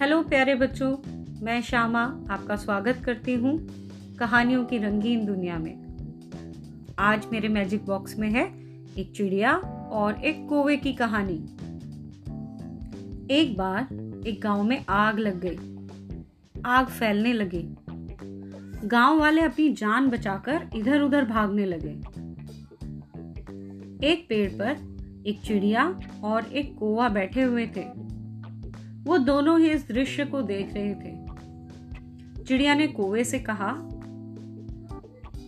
Hello प्यारे बच्चों, मैं श्यामा आपका स्वागत करती हूँ कहानियों की रंगीन दुनिया में। आज मेरे मैजिक बॉक्स में है एक चिड़िया और एक कोवे की कहानी। एक बार एक गाँव में आग लग गई। आग फैलने लगी। गाँव वाले अपनी जान बचाकर इधर उधर भागने लगे। एक पेड़ पर एक चिड़िया और एक कोवा बैठे हुए थे। वो दोनों ही इस दृश्य को देख रहे थे। चिड़िया ने कोवे से कहा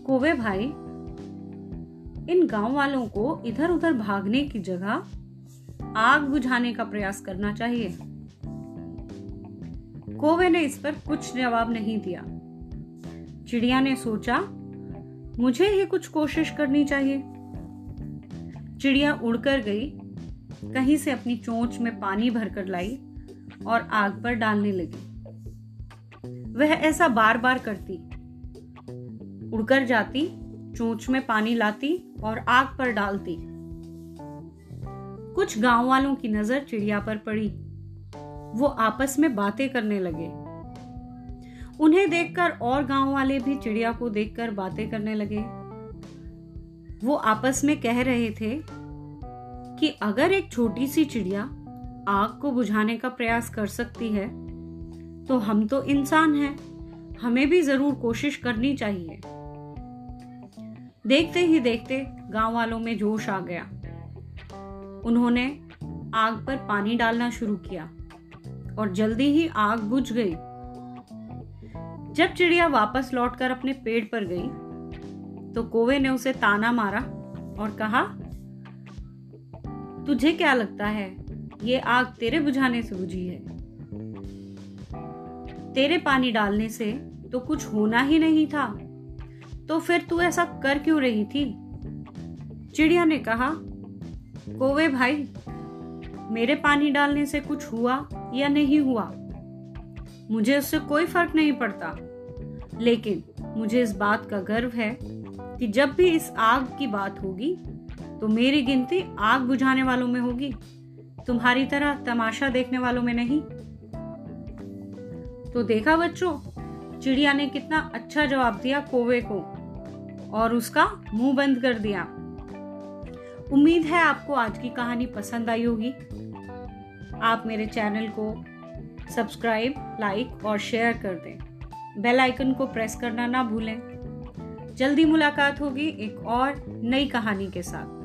कोवे भाई, इन गाँव वालों को इधर उधर भागने की जगह आग बुझाने का प्रयास करना चाहिए। कोवे ने इस पर कुछ जवाब नहीं दिया। चिड़िया ने सोचा, मुझे ही कुछ कोशिश करनी चाहिए। चिड़िया उड़कर गई, कहीं से अपनी चोंच में पानी भरकर लाई। और आग पर डालने लगी। वह ऐसा बार बार करती। उड़कर जाती, चोंच में पानी लाती और आग पर डालती। कुछ गाँव वालों की नज़र चिड़िया पर पड़ी। वो आपस में बातें करने लगे। उन्हें देखकर और गाँव वाले भी चिड़िया को देखकर बातें करने लगे। वो आपस में कह रहे थे कि अगर एक छोटी सी चिड़िया आग को बुझाने का प्रयास कर सकती है तो हम तो इंसान हैं। हमें भी ज़रूर कोशिश करनी चाहिए। देखते ही देखते गाँव वालों में जोश आ गया। उन्होंने आग पर पानी डालना शुरू किया और जल्दी ही आग बुझ गई। जब चिड़िया वापस लौटकर अपने पेड़ पर गई तो कोवे ने उसे ताना मारा और कहा, तुझे क्या लगता है ये आग तेरे बुझाने से बुझी है। तेरे पानी डालने से तो कुछ होना ही नहीं था। तो फिर तू ऐसा कर क्यों रही थी? चिड़िया ने कहा, कोवे भाई, मेरे पानी डालने से कुछ हुआ या नहीं हुआ? मुझे उससे कोई फ़र्क नहीं पड़ता। लेकिन मुझे इस बात का गर्व है कि जब भी इस आग की बात होगी तो मेरी गिनती आग बुझाने वालों में होगी। तुम्हारी तरह तमाशा देखने वालों में नहीं? तो देखा बच्चों, चिड़िया ने कितना अच्छा जवाब दिया कोवे को और उसका मुँह बंद कर दिया। उम्मीद है आपको आज की कहानी पसंद आई होगी। आप मेरे चैनल को सब्सक्राइब, लाइक और शेयर कर दें। बेल आइकन को प्रेस करना ना भूलें। जल्दी मुलाकात होगी एक और नई कहानी के साथ।